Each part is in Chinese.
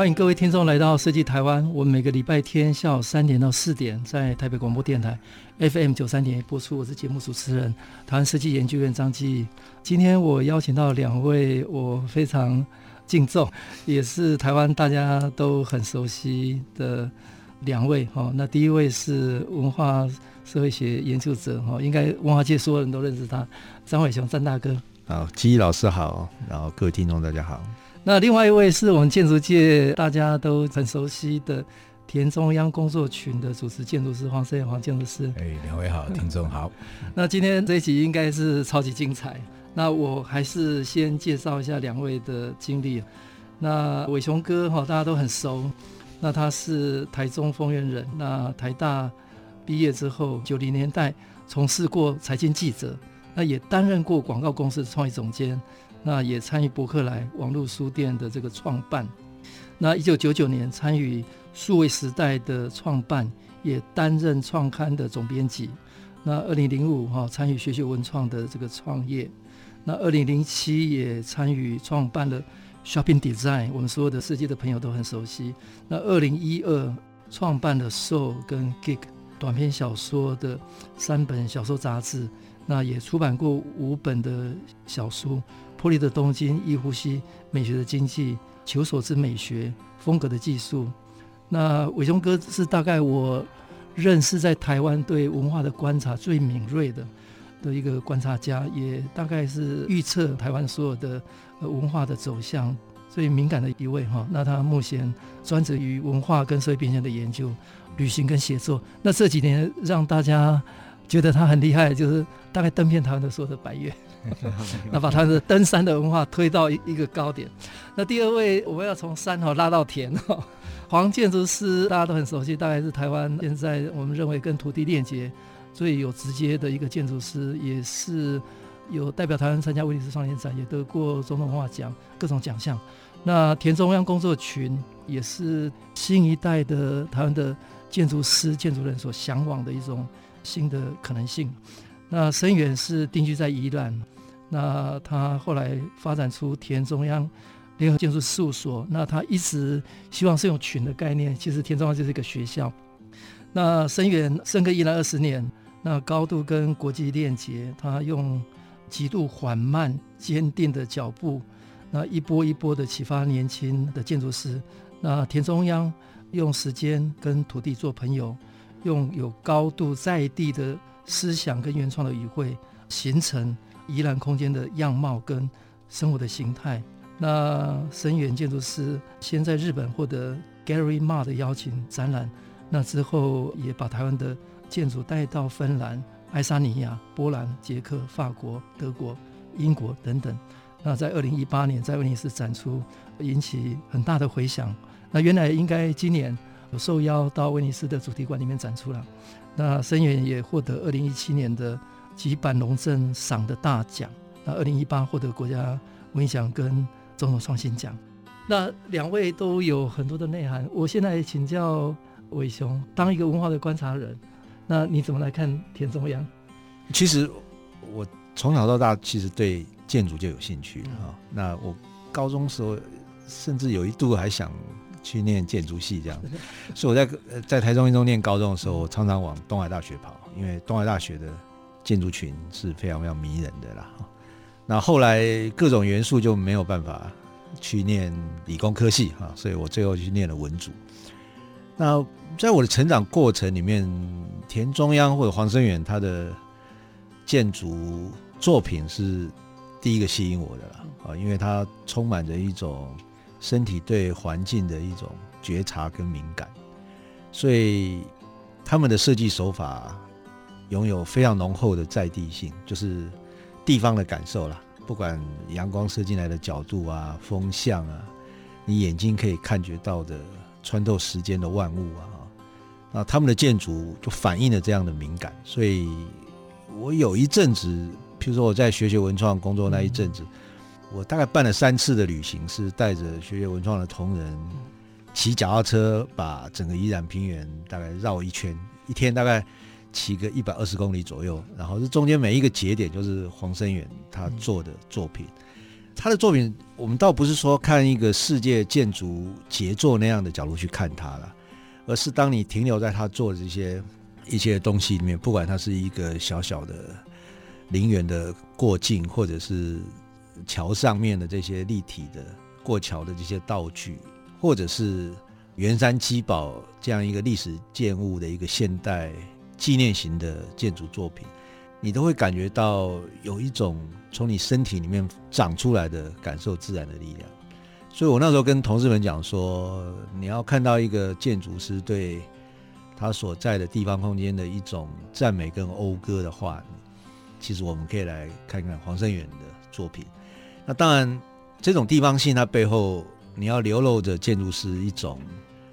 欢迎各位听众来到设计台湾。我们每个礼拜天下午三点到四点，在台北广播电台 FM 九三点播出。我是节目主持人，台湾设计研究院张基。今天我邀请到两位我非常敬重，也是台湾大家都很熟悉的两位。哈，那第一位是文化社会学研究者，哈，应该文化界所有人都认识他，张伟雄，张大哥。好，基义老师好，然后各位听众大家好。那另外一位是我们建筑界大家都很熟悉的田中央工作群的主持建筑师黄声远黄建筑师。哎，两位好，听众好。那今天这一集应该是超级精彩。那我还是先介绍一下两位的经历。那伟雄哥哈，大家都很熟。那他是台中丰原人。那台大毕业之后，九零年代从事过财经记者，那也担任过广告公司的创意总监。那也参与博客来网络书店的这个创办，那一九九九年参与数位时代的创办，也担任创刊的总编辑。那二零零五哈参与学学文创的这个创业，那二零零七也参与创办了 Shopping Design，我们所有的设计的朋友都很熟悉。那二零一二创办了 Soul 跟 Geek 短篇小说的三本小说杂志，那也出版过五本的小书。魄力的东京、易呼吸、美学的经济、求索之美学、风格的技术。那伟雄哥是大概我认识在台湾对文化的观察最敏锐的的一个观察家，也大概是预测台湾所有的文化的走向最敏感的一位哈。那他目前专职于文化跟社会变迁的研究、旅行跟写作。那这几年让大家觉得他很厉害，就是大概登遍台湾的所有的百岳。那把他的登山的文化推到一一个高点。那第二位，我们要从山哈拉到田哈。黄建筑师大家都很熟悉，大概是台湾现在我们认为跟土地链接最有直接的一个建筑师，也是有代表台湾参加威尼斯双年展，也得过总统文化奖各种奖项。那田中央工作群也是新一代的台湾的建筑师、建筑人所向往的一种新的可能性。那声远是定居在宜兰，那他后来发展出田中央联合建筑事务所。那他一直希望是用群的概念，其实田中央就是一个学校。那声远深耕宜兰二十年，那高度跟国际链接，他用极度缓慢、坚定的脚步，那一波一波的启发年轻的建筑师。那田中央用时间跟土地做朋友，用有高度在地的。思想跟原创的语汇，形成宜兰空间的样貌跟生活的形态。那声远建筑师先在日本获得 Gary Ma 的邀请展览，那之后也把台湾的建筑带到芬兰、爱沙尼亚、波兰、捷克、法国、德国、英国等等。那在二零一八年在威尼斯展出，引起很大的回响。那原来应该今年有受邀到威尼斯的主题馆里面展出了。那声远也获得二零一七年的吉坂龙正赏的大奖。那二零一八获得国家文艺奖跟总统创新奖。那两位都有很多的内涵。我现在请教伟雄，当一个文化的观察人，那你怎么来看田中央？其实我从小到大其实对建筑就有兴趣啊、那我高中时候甚至有一度还想。去念建筑系这样，所以我在在台中一中念高中的时候，我常常往东海大学跑，因为东海大学的建筑群是非常非常迷人的啦。那后来各种元素就没有办法去念理工科系啊，所以我最后去念了文组。那在我的成长过程里面，田中央或者黄生远他的建筑作品是第一个吸引我的啦啊，因为它充满着一种。身体对环境的一种觉察跟敏感，所以他们的设计手法拥有非常浓厚的在地性，就是地方的感受啦。不管阳光射进来的角度啊、风向啊，你眼睛可以看觉到的穿透时间的万物啊，那他们的建筑就反映了这样的敏感。所以我有一阵子，譬如说我在学学文创工作那一阵子，我大概办了三次的旅行，是带着学学文创的同仁骑脚踏车，把整个宜兰平原大概绕一圈，一天大概骑个一百二十公里左右，然后这中间每一个节点就是黄生远他做的作品。他的作品，我们倒不是说看一个世界建筑杰作那样的角度去看他了，而是当你停留在他做的这些一些东西里面，不管它是一个小小的陵园的过境，或者是桥上面的这些立体的过桥的这些道具，或者是圆山七堡这样一个历史建物的一个现代纪念型的建筑作品。你都会感觉到有一种从你身体里面长出来的感受自然的力量，所以我那时候跟同事们讲说，你要看到一个建筑师对他所在的地方空间的一种赞美跟讴歌的话，其实我们可以来看看黄声远的作品。那当然，这种地方性它背后你要流露着建筑师一种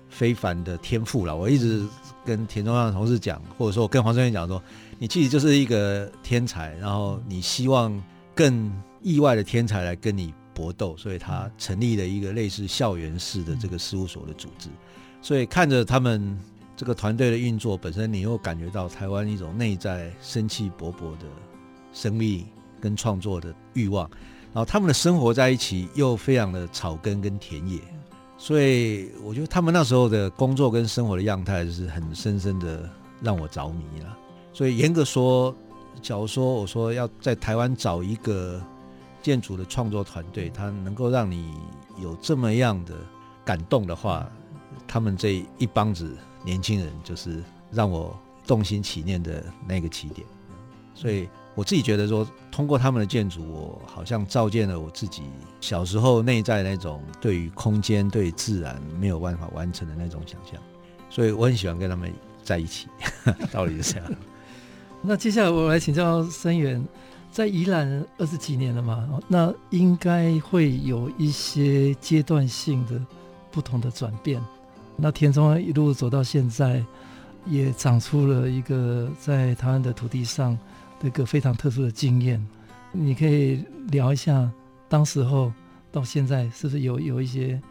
非凡的天赋了。我一直跟田中央的同事讲，或者说我跟黄声远讲说。你其实就是一个天才，然后你希望更意外的天才来跟你搏斗，所以他成立了一个类似校园式的这个事务所的组织。所以看着他们这个团队的运作，本身你又感觉到台湾一种内在生气勃勃的生命跟创作的欲望，然后他们的生活在一起又非常的草根跟田野，所以我觉得他们那时候的工作跟生活的样态是很深深的让我着迷了。所以严格说，假如说我说要在台湾找一个建筑的创作团队，他能够让你有这么样的感动的话，他们这一帮子年轻人就是让我动心起念的那个起点。所以我自己觉得说，通过他们的建筑，我好像照见了我自己小时候内在那种对于空间、对自然没有办法完成的那种想象。所以我很喜欢跟他们在一起，道理是这样。那接下来我来请教声远，在宜兰二十几年了嘛，那应该会有一些阶段性的不同的转变。那田中一路走到现在，也长出了一个在台湾的土地上的一个非常特殊的经验。你可以聊一下当时候到现在是不是有有一些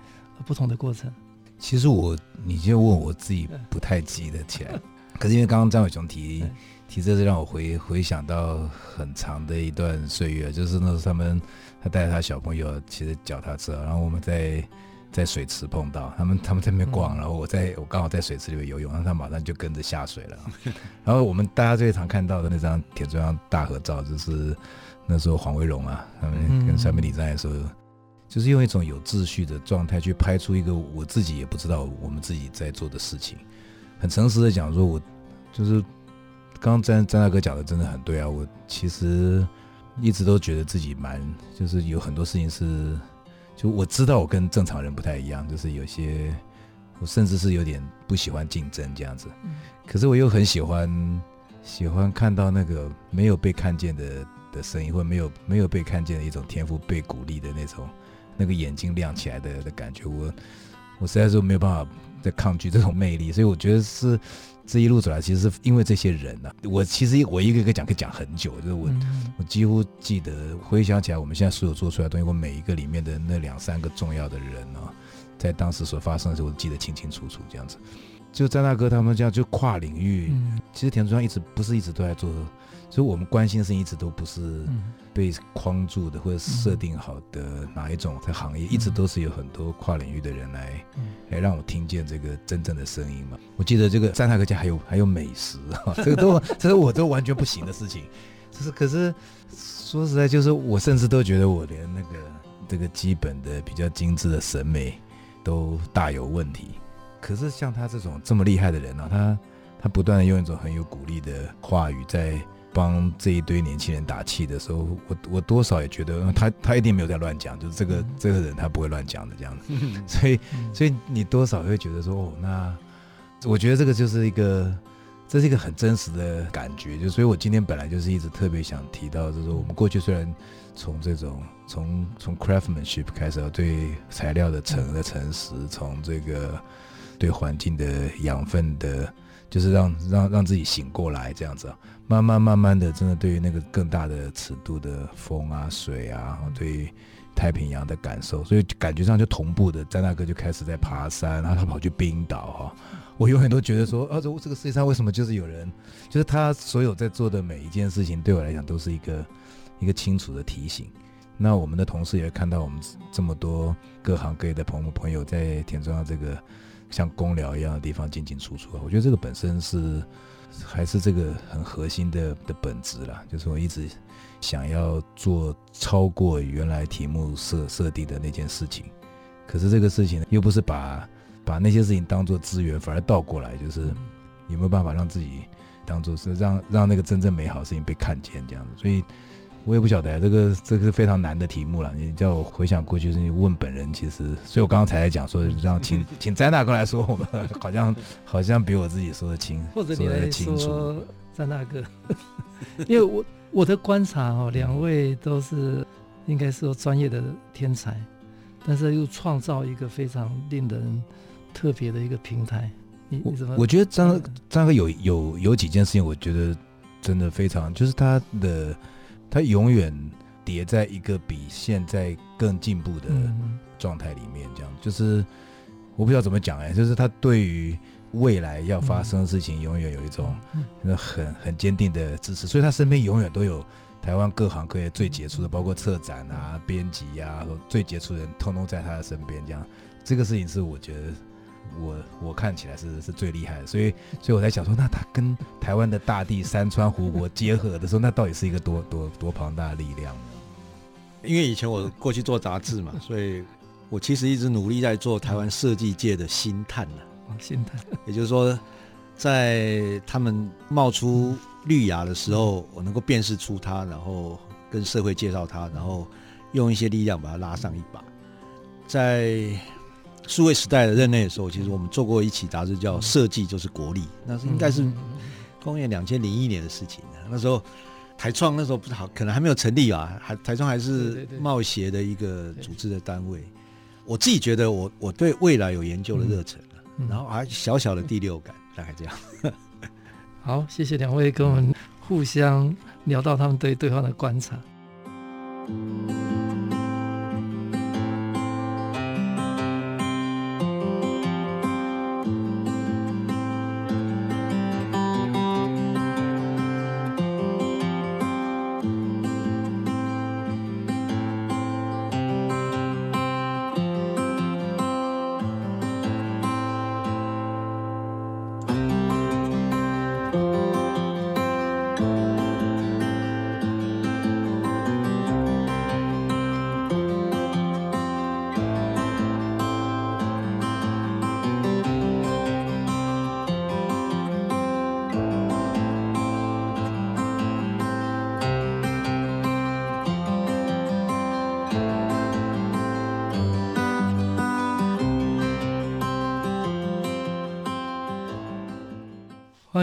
不同的过程？其实我，你就问我自己不太记得起来，可是因为刚刚张伟雄提。其实这让我回回想到很长的一段岁月，就是那时候他们他带着他小朋友骑着脚踏车，然后我们在在水池碰到他们，他们在那边逛，然后我在我刚好在水池里面游泳，然后他马上就跟着下水了。然后我们大家最常看到的那张铁中央大合照，就是那时候黄维荣啊，他们跟三美里在的时候，就是用一种有秩序的状态去拍出一个我自己也不知道我们自己在做的事情。很诚实的讲，说我就是。刚刚詹詹大哥讲的真的很对啊！我其实一直都觉得自己蛮，就是有很多事情是，就我知道我跟正常人不太一样，就是有些我甚至是有点不喜欢竞争这样子，可是我又很喜欢喜欢看到那个没有被看见的的声音，或没有没有被看见的一种天赋被鼓励的那种那个眼睛亮起来的的感觉，我我实在是没有办法再抗拒这种魅力，所以我觉得是。这一路走来，其实是因为这些人呢、啊。我其实我一个一个讲，可以讲很久。就是我，我几乎记得回想起来，我们现在所有做出来的东西，我每一个里面的那两三个重要的人呢、啊，在当时所发生的时候，我记得清清楚楚。这样子，就张大哥他们这样就跨领域。其实田中央一直不是一直都在做。所以我们关心的事情一直都不是被框住的，或者设定好的哪一种的行业，一直都是有很多跨领域的人来来让我听见这个真正的声音嘛。我记得这个三大哥家还有还有美食，这个都这是我都完全不行的事情。就是可是说实在，就是我甚至都觉得我连那个这个基本的比较精致的审美都大有问题。可是像他这种这么厉害的人呢，他他不断的用一种很有鼓励的话语在。帮这一堆年轻人打气的时候，我我多少也觉得他他一定没有在乱讲，就是这个这个人他不会乱讲的这样子，所以所以你多少会觉得说哦，那我觉得这个就是一个这是一个很真实的感觉。就所以，我今天本来就是一直特别想提到，就是我们过去虽然从这种从从 craftsmanship 开始，对材料的诚的诚实，从这个对环境的养分的，就是让让让自己醒过来这样子，慢慢慢慢的，真的对于那个更大的尺度的风啊、水啊，对于。太平洋的感受，所以感觉上就同步的，詹大哥就开始在爬山，然后他跑去冰岛哈。我永远都觉得说，啊，这这个世界上为什么就是有人，就是他所有在做的每一件事情，对我来讲都是一个一个清楚的提醒。那我们的同事也看到我们这么多各行各业的朋友朋友在田中央这个像公聊一样的地方进进出出，我觉得这个本身是还是这个很核心的的本质啦，就是我一直。想要做超过原来题目设设定的那件事情，可是这个事情又不是把把那些事情当做资源，反而倒过来，就是有没有办法让自己当做是让让那个真正美好的事情被看见这样子。所以我也不晓得这个这个是非常难的题目了。你叫我回想过去，是你问本人，其实所以我刚刚才在讲说让请 请詹大哥来说，我们好像好像比我自己说的清，或者你来说詹大哥，因为我。我的观察哦，两位都是应该说专业的天才，但是又创造一个非常令人特别的一个平台。你你怎么？我觉得张张哥有有有几件事情，我觉得真的非常，就是他的他永远叠在一个比现在更进步的状态里面，这样就是我不知道怎么讲哎，就是他对于。未来要发生的事情，永远有一种很很坚定的支持，所以他身边永远都有台湾各行各业最杰出的，包括策展啊、编辑啊，最杰出的人，通通在他的身边。这样，这个事情是我觉得我我看起来是是最厉害的。所以，所以我在想说，那他跟台湾的大地、山川、湖泊结合的时候，那到底是一个多多多庞大的力量呢？因为以前我过去做杂志嘛，所以我其实一直努力在做台湾设计界的星探呢。心探，也就是说，在他们冒出绿芽的时候，我能够辨识出它，然后跟社会介绍它，然后用一些力量把它拉上一把。在数位时代的任内的时候，其实我们做过一期杂志叫《设计就是国力》，那是应该是公元两千零一年的事情。那时候台创那时候不是好，可能还没有成立啊，还台创还是贸协的一个组织的单位。我自己觉得我，我我对未来有研究的热忱。然后还小小的第六感，大概这样。好，谢谢两位跟我们互相聊到他们对对方的观察。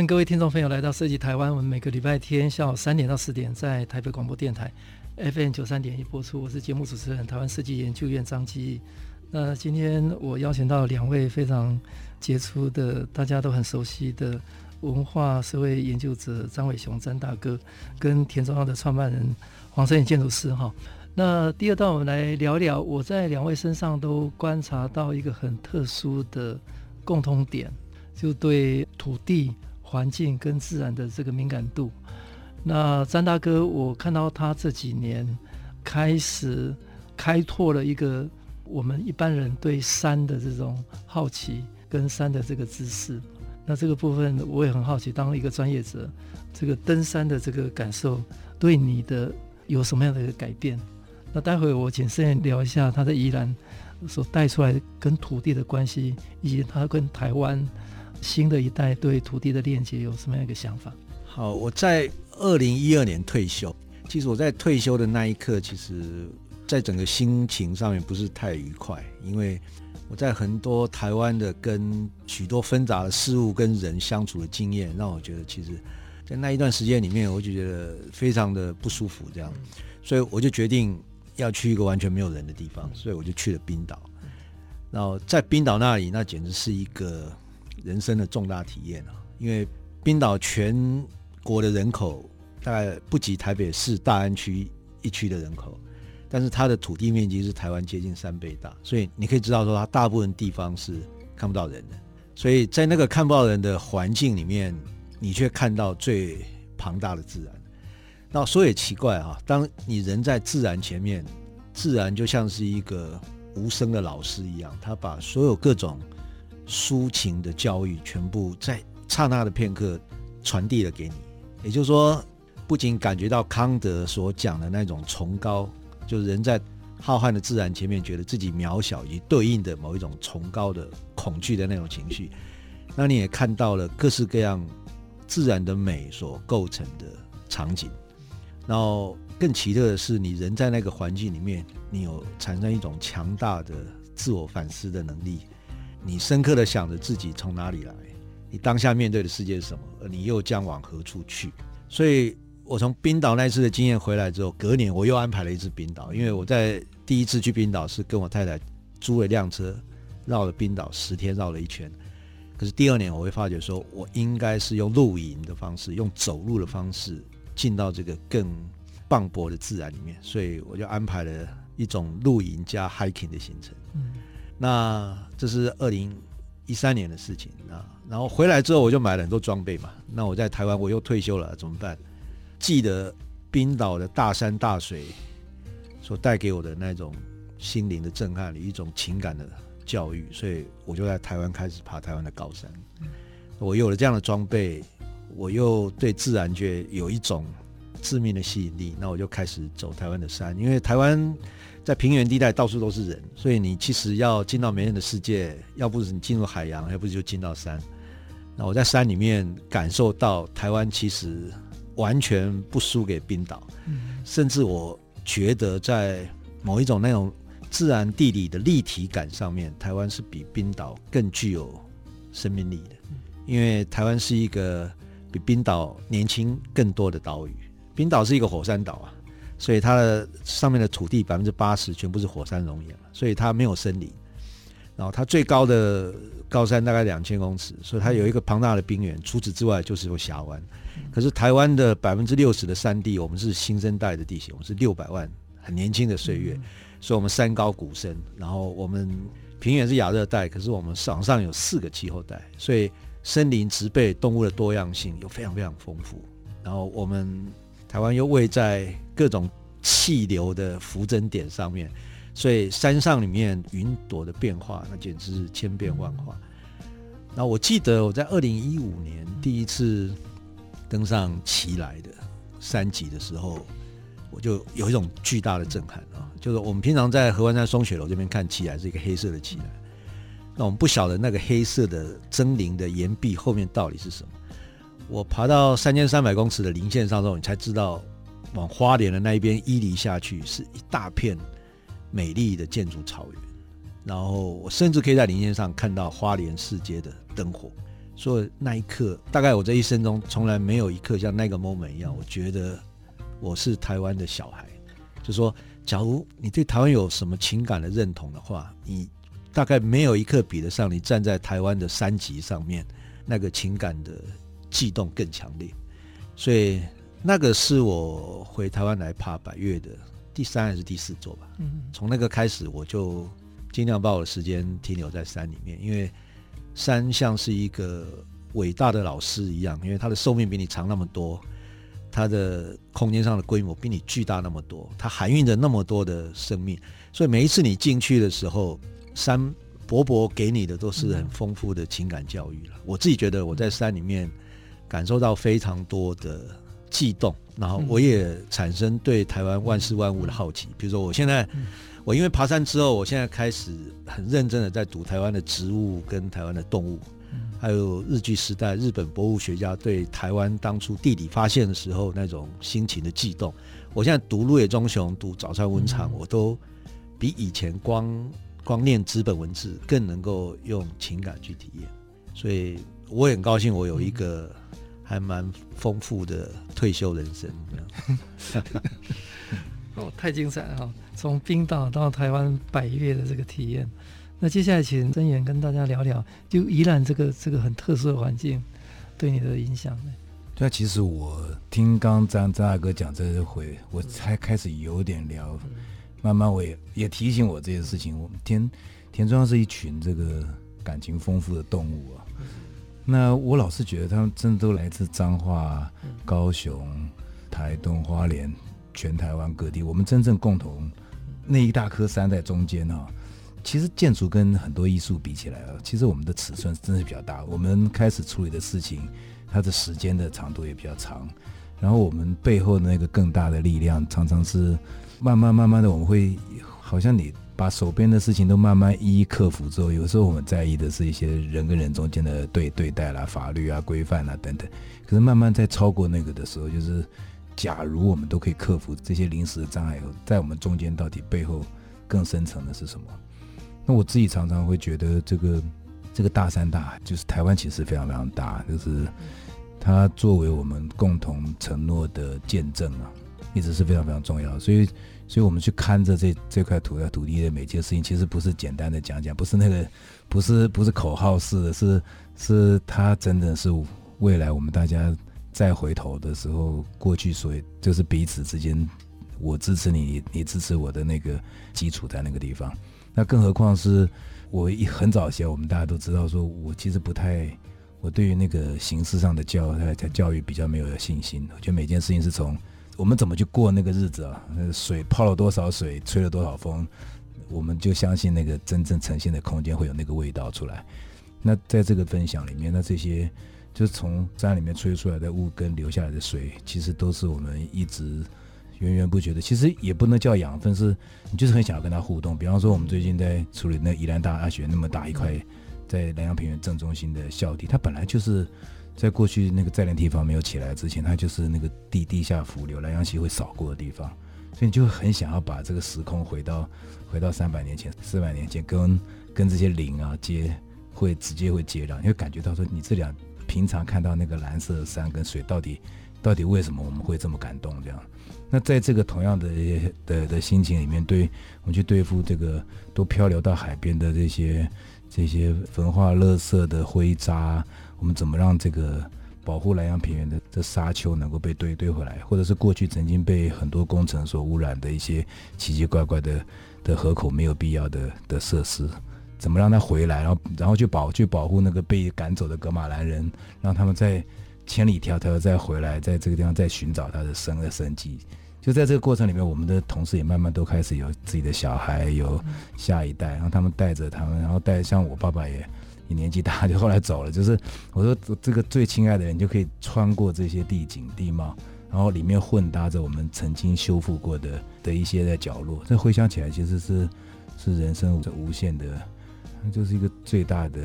各位听众朋友来到设计台湾。我们每个礼拜天下午三点到四点在台北广播电台 FM 九三点一播出。我是节目主持人台湾设计研究院张基。那今天我邀请到两位非常杰出的、大家都很熟悉的文化社会研究者张伟雄张大哥，跟田中央的创办人黄声远建筑师哈。那第二段我们来聊聊，我在两位身上都观察到一个很特殊的共通点，就对土地。环境跟自然的这个敏感度，那詹大哥，我看到他这几年开始开拓了一个我们一般人对山的这种好奇跟山的这个知识。那这个部分我也很好奇，当一个专业者，这个登山的这个感受对你的有什么样的一个改变？那待会我请声远聊一下他在宜兰所带出来跟土地的关系，以及他跟台湾。新的一代对土地的链接有什么样一个想法？好，我在二零一二年退休。其实我在退休的那一刻，其实在整个心情上面不是太愉快，因为我在很多台湾的跟许多纷杂的事物跟人相处的经验，让我觉得其实，在那一段时间里面，我就觉得非常的不舒服，这样，所以我就决定要去一个完全没有人的地方，所以我就去了冰岛。然后在冰岛那里，那简直是一个人生的重大体验啊！因为冰岛全国的人口大概不及台北市大安区一区的人口。但是它的土地面积是台湾接近三倍大，所以你可以知道说，它大部分地方是看不到人的。所以在那个看不到人的环境里面，你却看到最庞大的自然。那说也奇怪啊，当你人在自然前面，自然就像是一个无声的老师一样，他把所有各种抒情的教育全部在刹那的片刻传递了给你。也就是说，不仅感觉到康德所讲的那种崇高。就是人在浩瀚的自然前面，觉得自己渺小，以及对应的某一种崇高的恐惧的那种情绪。那你也看到了各式各样自然的美所构成的场景。然后更奇特的是，你人在那个环境里面，你有产生一种强大的自我反思的能力。你深刻的想着自己从哪里来，你当下面对的世界是什么，你又将往何处去。所以。我从冰岛那次的经验回来之后，隔年我又安排了一次冰岛，因为我在第一次去冰岛是跟我太太租了一辆车，绕了冰岛十天，绕了一圈。可是第二年我会发觉说，我应该是用露营的方式，用走路的方式进到这个更磅礴的自然里面，所以我就安排了一种露营加 hiking 的行程。那这是二零一三年的事情啊。然后回来之后，我就买了很多装备嘛。那我在台湾我又退休了，怎么办？记得冰岛的大山大水所带给我的那种心灵的震撼，一种情感的教育，所以我就在台湾开始爬台湾的高山。我有了这样的装备，我又对自然界有一种致命的吸引力，那我就开始走台湾的山。因为台湾在平原地带到处都是人，所以你其实要进到没人的世界，要不是你进入海洋，要不就进到山。那我在山里面感受到台湾其实。完全不输给冰岛，甚至我觉得在某一种那种自然地理的立体感上面，台湾是比冰岛更具有生命力的。因为台湾是一个比冰岛年轻更多的岛屿，冰岛是一个火山岛啊，所以它的上面的土地百分之八十全部是火山熔岩，所以它没有森林。然后它最高的高山大概两千公尺，所以它有一个庞大的冰原。除此之外，就是有峡湾。可是台湾的百分之六十的山地，我们是新生代的地形，我们是六百万很年轻的岁月，所以我们山高谷深。然后我们平原是亚热带，可是我们场上有四个气候带，所以森林植被动物的多样性又非常非常丰富。然后我们台湾又位在各种气流的浮针点上面。所以山上里面云朵的变化，那简直是千变万化。那我记得我在二零一五年第一次登上奇莱的山脊的时候，我就有一种巨大的震撼啊！就是我们平常在合欢山松雪楼这边看奇莱是一个黑色的奇莱，那我们不晓得那个黑色的狰狞的岩壁后面到底是什么。我爬到三千三百公尺的零线上之后，你才知道往花莲的那一边伊犁下去是一大片。美丽的建筑草原，然后我甚至可以在林线上看到花莲市街的灯火。所以那一刻，大概我这一生中从来没有一刻像那个 moment 一样，我觉得我是台湾的小孩。就说，假如你对台湾有什么情感的认同的话，你大概没有一刻比得上你站在台湾的山脊上面那个情感的悸动更强烈。所以那个是我回台湾来爬百越的。第三还是第四座吧。嗯，从那个开始，我就尽量把我的时间停留在山里面，因为山像是一个伟大的老师一样，因为它的寿命比你长那么多，它的空间上的规模比你巨大那么多，它含蕴着那么多的生命，所以每一次你进去的时候，山伯伯给你的都是很丰富的情感教育了。我自己觉得我在山里面感受到非常多的悸动。然后我也产生对台湾万事万物的好奇，比如说我现在，我因为爬山之后，我现在开始很认真的在读台湾的植物跟台湾的动物，还有日据时代日本博物学家对台湾当初地理发现的时候那种心情的悸动。我现在读鹿野忠雄、读早川文场，我都比以前光光念纸本文字，更能够用情感去体验。所以我也很高兴，我有一个还蛮丰富的退休人生。哦，太精彩了哈！从冰岛到台湾百越的这个体验。那接下来请曾远跟大家聊聊，就宜兰这个这个很特殊的环境对你的影响呢？对啊，其实我听刚张张大哥讲这个回，我才开始有点聊。慢慢我也也提醒我这件事情。我们田田庄是一群这个感情丰富的动物啊。那我老是觉得他们真的都来自彰化、高雄、台东、花莲。全台湾各地，我们真正共同那一大颗山在中间啊。其实建筑跟很多艺术比起来啊，其实我们的尺寸真是比较大。我们开始处理的事情，它的时间的长度也比较长。然后我们背后的那个更大的力量，常常是慢慢慢慢的，我们会好像你把手边的事情都慢慢一一克服之后，有时候我们在意的是一些人跟人中间的对对待啦、法律啊、规范啊等等。可是慢慢在超过那个的时候，就是。假如我们都可以克服这些临时的障碍后，在我们中间到底背后更深层的是什么？那我自己常常会觉得，这个这个大山大海，就是台湾其实非常非常大，就是它作为我们共同承诺的见证啊，一直是非常非常重要。所以，所以我们去看着这这块土的土地的每件事情，其实不是简单的讲讲，不是那个，不是不是口号式的，是是它真的是未来我们大家。再回头的时候，过去所以就是彼此之间，我支持你，你支持我的那个基础在那个地方。那更何况是我一很早些，我们大家都知道，说我其实不太，我对于那个形式上的教教教育比较没有信心。我觉得每件事情是从我们怎么去过那个日子啊，那水泡了多少水，吹了多少风，我们就相信那个真正呈现的空间会有那个味道出来。那在这个分享里面，那这些。就是从山里面吹出来的雾跟流下来的水，其实都是我们一直源源不绝的。其实也不能叫养分，是你就是很想要跟它互动。比方说，我们最近在处理那宜兰大学那么大一块，在兰阳平原正中心的校地，它本来就是在过去那个载联堤防没有起来之前，它就是那个地地下伏流兰阳溪会扫过的地方，所以你就很想要把这个时空回到回到三百年前、四百年前，跟跟这些灵啊接会直接会接壤，你会感觉到说你这两。平常看到那个蓝色的山跟水，到底到底为什么我们会这么感动？这样，那在这个同样的的的心情里面，对我们去对付这个都漂流到海边的这些这些焚化垃圾的灰渣，我们怎么让这个保护兰阳平原的这沙丘能够被堆堆回来？或者是过去曾经被很多工程所污染的一些奇奇怪怪的的河口没有必要的的设施？怎么让他回来，然后然后去保去保护那个被赶走的格马兰人，让他们再千里迢迢再回来，在这个地方再寻找他的生的生计。就在这个过程里面，我们的同事也慢慢都开始有自己的小孩，有下一代，然后他们带着他们，然后带像我爸爸也年纪大，就后来走了。就是我说这个最亲爱的人，就可以穿过这些地景地貌，然后里面混搭着我们曾经修复过的的一些在角落。这回想起来，其实是是人生无限的。就是一个最大的，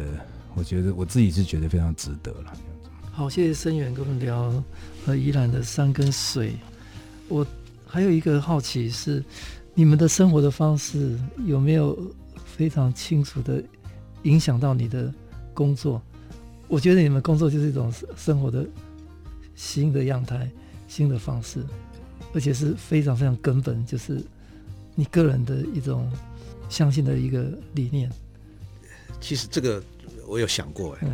我觉得我自己是觉得非常值得了。好，谢谢曾源跟我们聊和宜兰的山跟水。我还有一个好奇是，你们的生活的方式有没有非常清楚的影响到你的工作？我觉得你们工作就是一种生活的新的样态、新的方式，而且是非常非常根本，就是你个人的一种相信的一个理念。其实这个我有想过哎，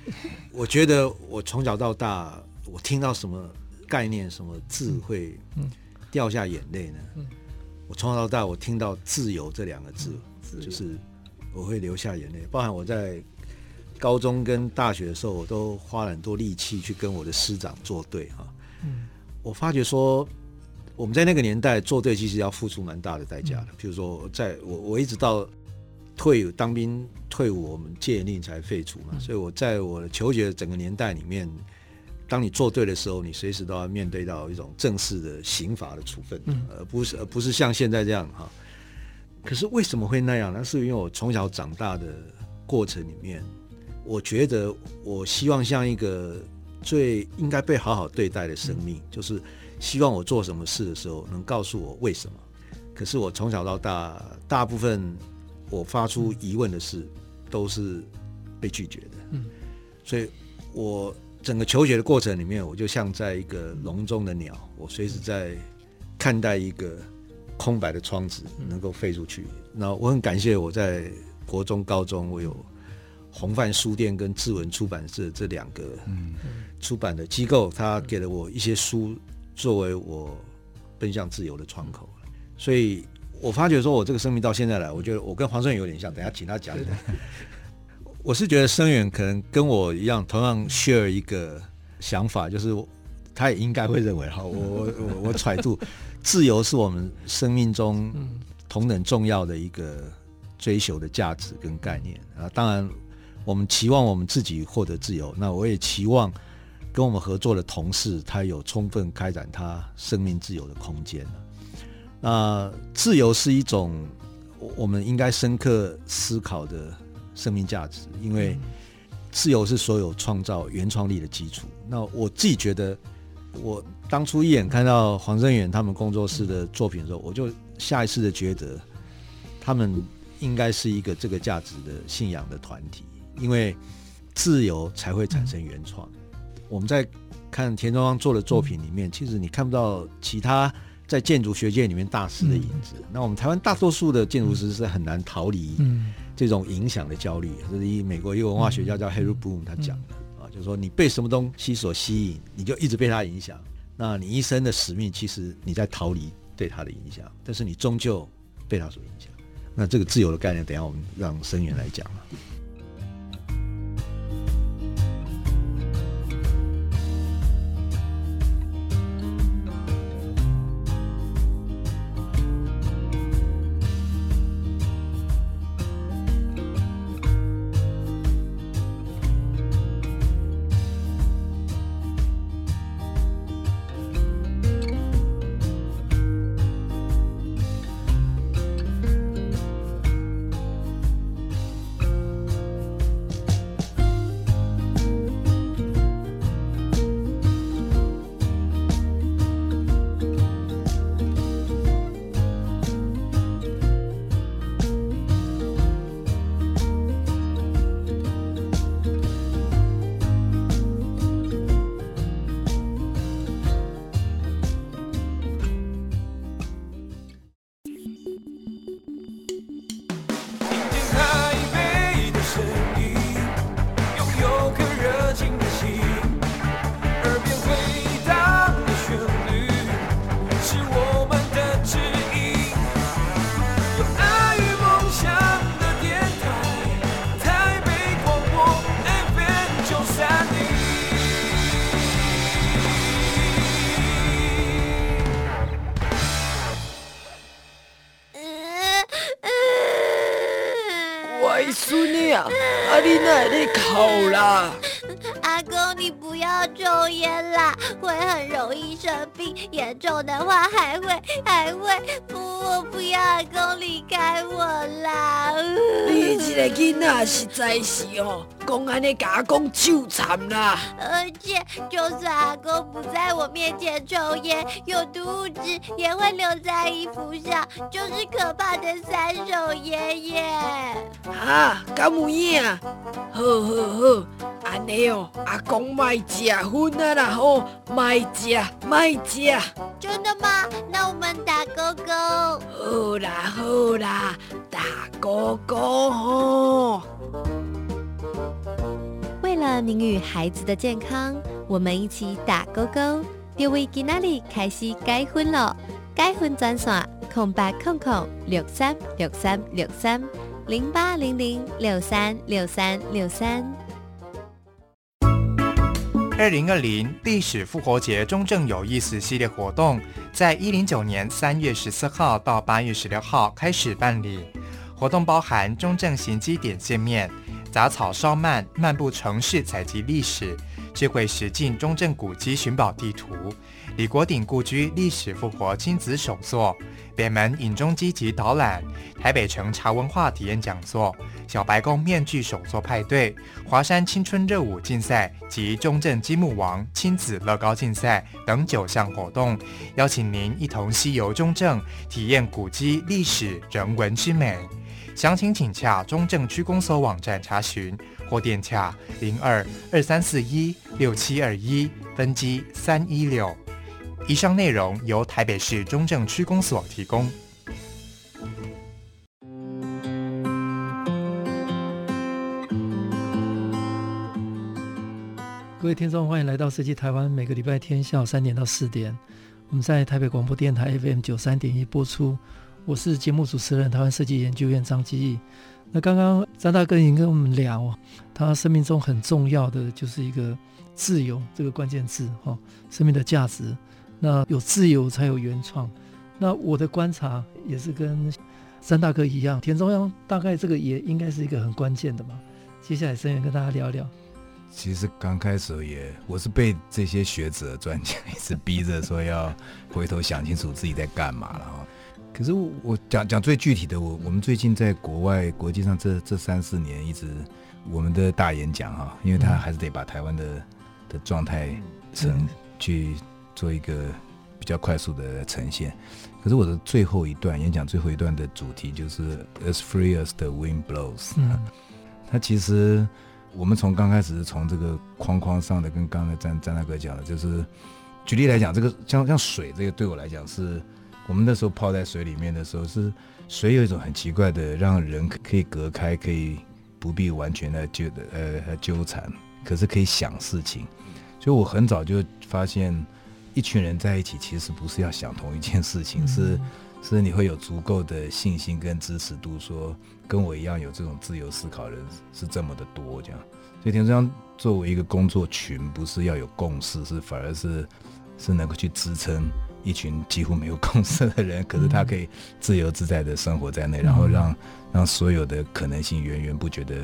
我觉得我从小到大，我听到什么概念、什么字会掉下眼泪呢？我从小到大，我听到“自由”这两个字，就是我会流下眼泪。包含我在高中跟大学的时候，我都花了很多力气去跟我的师长作对哈。我发觉说，我们在那个年代作对，其实要付出蛮大的代价的。比如说，在我我一直到。退伍当兵退伍，我们戒严令才废除嘛，所以我在我的求学整个年代里面，当你做对的时候，你随时都要面对到一种正式的刑罚的处分，而不是而不是像现在这样哈。可是为什么会那样呢？是因为我从小长大的过程里面，我觉得我希望像一个最应该被好好对待的生命，就是希望我做什么事的时候能告诉我为什么。可是我从小到大，大部分。我发出疑问的事，都是被拒绝的。嗯，所以我整个求学的过程里面，我就像在一个笼中的鸟，我随时在看待一个空白的窗子，能够飞出去。那我很感谢我在国中、高中，我有红范书店跟志文出版社这两个出版的机构，他给了我一些书，作为我奔向自由的窗口。所以我发觉说，我这个生命到现在来，我觉得我跟黄胜远有点像。等下请他讲。我是觉得生远可能跟我一样，同样 share 一个想法，就是他也应该会认为哈，我我我我揣度，自由是我们生命中同等重要的一个追求的价值跟概念啊。当然，我们期望我们自己获得自由，那我也期望跟我们合作的同事他有充分开展他生命自由的空间。那自由是一种我们应该深刻思考的生命价值，因为自由是所有创造原创力的基础。那我自己觉得，我当初一眼看到黄声远他们工作室的作品的时候，我就下意识的觉得，他们应该是一个这个价值的信仰的团体，因为自由才会产生原创。我们在看田中央做的作品里面，其实你看不到其他。在建筑学界里面，大师的影子。那我们台湾大多数的建筑师是很难逃离这种影响的焦虑。这是以美国一个文化学家叫 Harold Bloom 他讲的，就是说你被什么东西所吸引，你就一直被它影响。那你一生的使命，其实你在逃离对它的影响，但是你终究被它所影响。那这个自由的概念，等下我们让生源来讲。严重的话还会还会不，我不要阿公离开我啦！你这个囡仔实在是哦，公安的甲阿公羞惨啦！而且就算阿公不在我面前抽烟，有毒物质也会留在衣服上，就是可怕的三手烟耶！啊，敢有影啊？好好好，安尼哦，阿公卖食薰啊啦吼，卖食卖食。真的吗？那我们打勾勾。好啦好啦，打勾勾吼。为了您与孩子的健康，我们一起打勾勾。就为今仔日开始改婚了，改婚专线空八空空六三六三六三零八零零六三六三六三。二零二零历史复活节中正有意思系列活动，在一零九年三月十四号到八月十六号开始办理。活动包含中正行基点见面、杂草烧漫、漫步城市采集历史、智慧实境中正古迹寻宝地图、李国鼎故居历史复活亲子手作。北门影中积极导览，台北城茶文化体验讲座，小白宫面具手作派对，华山青春热舞竞赛及中正积木王亲子乐高竞赛等九项活动，邀请您一同西游中正，体验古迹历史人文之美。详情请洽中正区公所网站查询，或电洽零二二三四一六七二一分机三一六。以上内容由台北市中正区公所提供。各位听众，欢迎来到设计台湾。每个礼拜天下午三点到四点，我们在台北广播电台 FM 九三点一播出。我是节目主持人，台湾设计研究院张基义。那刚刚张大哥已经跟我们聊，他生命中很重要的就是一个自由这个关键字哈，生命的价值。那有自由才有原创。那我的观察也是跟张大哥一样，田中央大概这个也应该是一个很关键的嘛。接下来声源跟大家聊聊。其实刚开始也，我是被这些学者专家一直逼着说要回头想清楚自己在干嘛了哈。可是我我讲讲最具体的，我我们最近在国外国际上这这三四年一直我们的大演讲哈，因为他还是得把台湾的的状态呈去做一个比较快速的呈现。可是我的最后一段演讲最后一段的主题就是 As free as the wind blows。嗯，他其实。我们从刚开始是从这个框框上的，跟刚才詹詹大哥讲的，就是举例来讲，这个像像水，这个对我来讲是，我们那时候泡在水里面的时候，是水有一种很奇怪的，让人可以隔开，可以不必完全的纠呃纠缠，可是可以想事情。所以我很早就发现，一群人在一起其实不是要想同一件事情，是是你会有足够的信心跟支持度说。跟我一样有这种自由思考的人是这么的多，这样，所以田中央作为一个工作群，不是要有共识，是反而是是能够去支撑一群几乎没有共识的人，可是他可以自由自在的生活在内，然后让让所有的可能性源源不绝的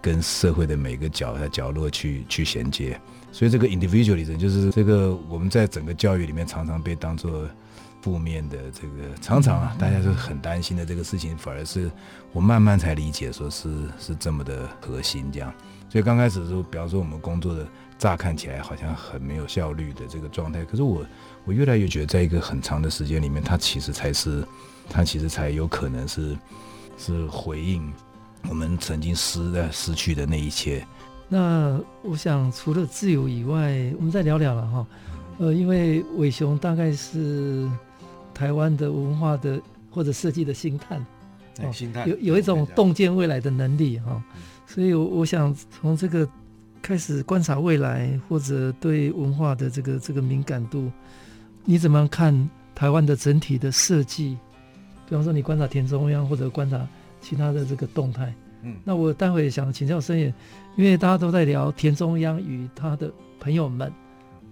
跟社会的每个角角落去去衔接，所以这个 individualism 就是这个我们在整个教育里面常常被当做。负面的这个常常啊，大家都很担心的这个事情，反而是我慢慢才理解，说是是这么的核心这样。所以刚开始的时候，比方说我们工作的乍看起来好像很没有效率的这个状态，可是我我越来越觉得，在一个很长的时间里面，它其实才是，它其实才有可能是是回应我们曾经失的失去的那一切。那我想除了自由以外，我们再聊聊了哈。呃，因为伟雄大概是。台湾的文化的或者设计的星探，有有一种洞见未来的能力哈，所以，我我想从这个开始观察未来，或者对文化的这个这个敏感度，你怎么样看台湾的整体的设计？比方说，你观察田中央或者观察其他的这个动态，嗯，那我待会想请教声源，因为大家都在聊田中央与他的朋友们，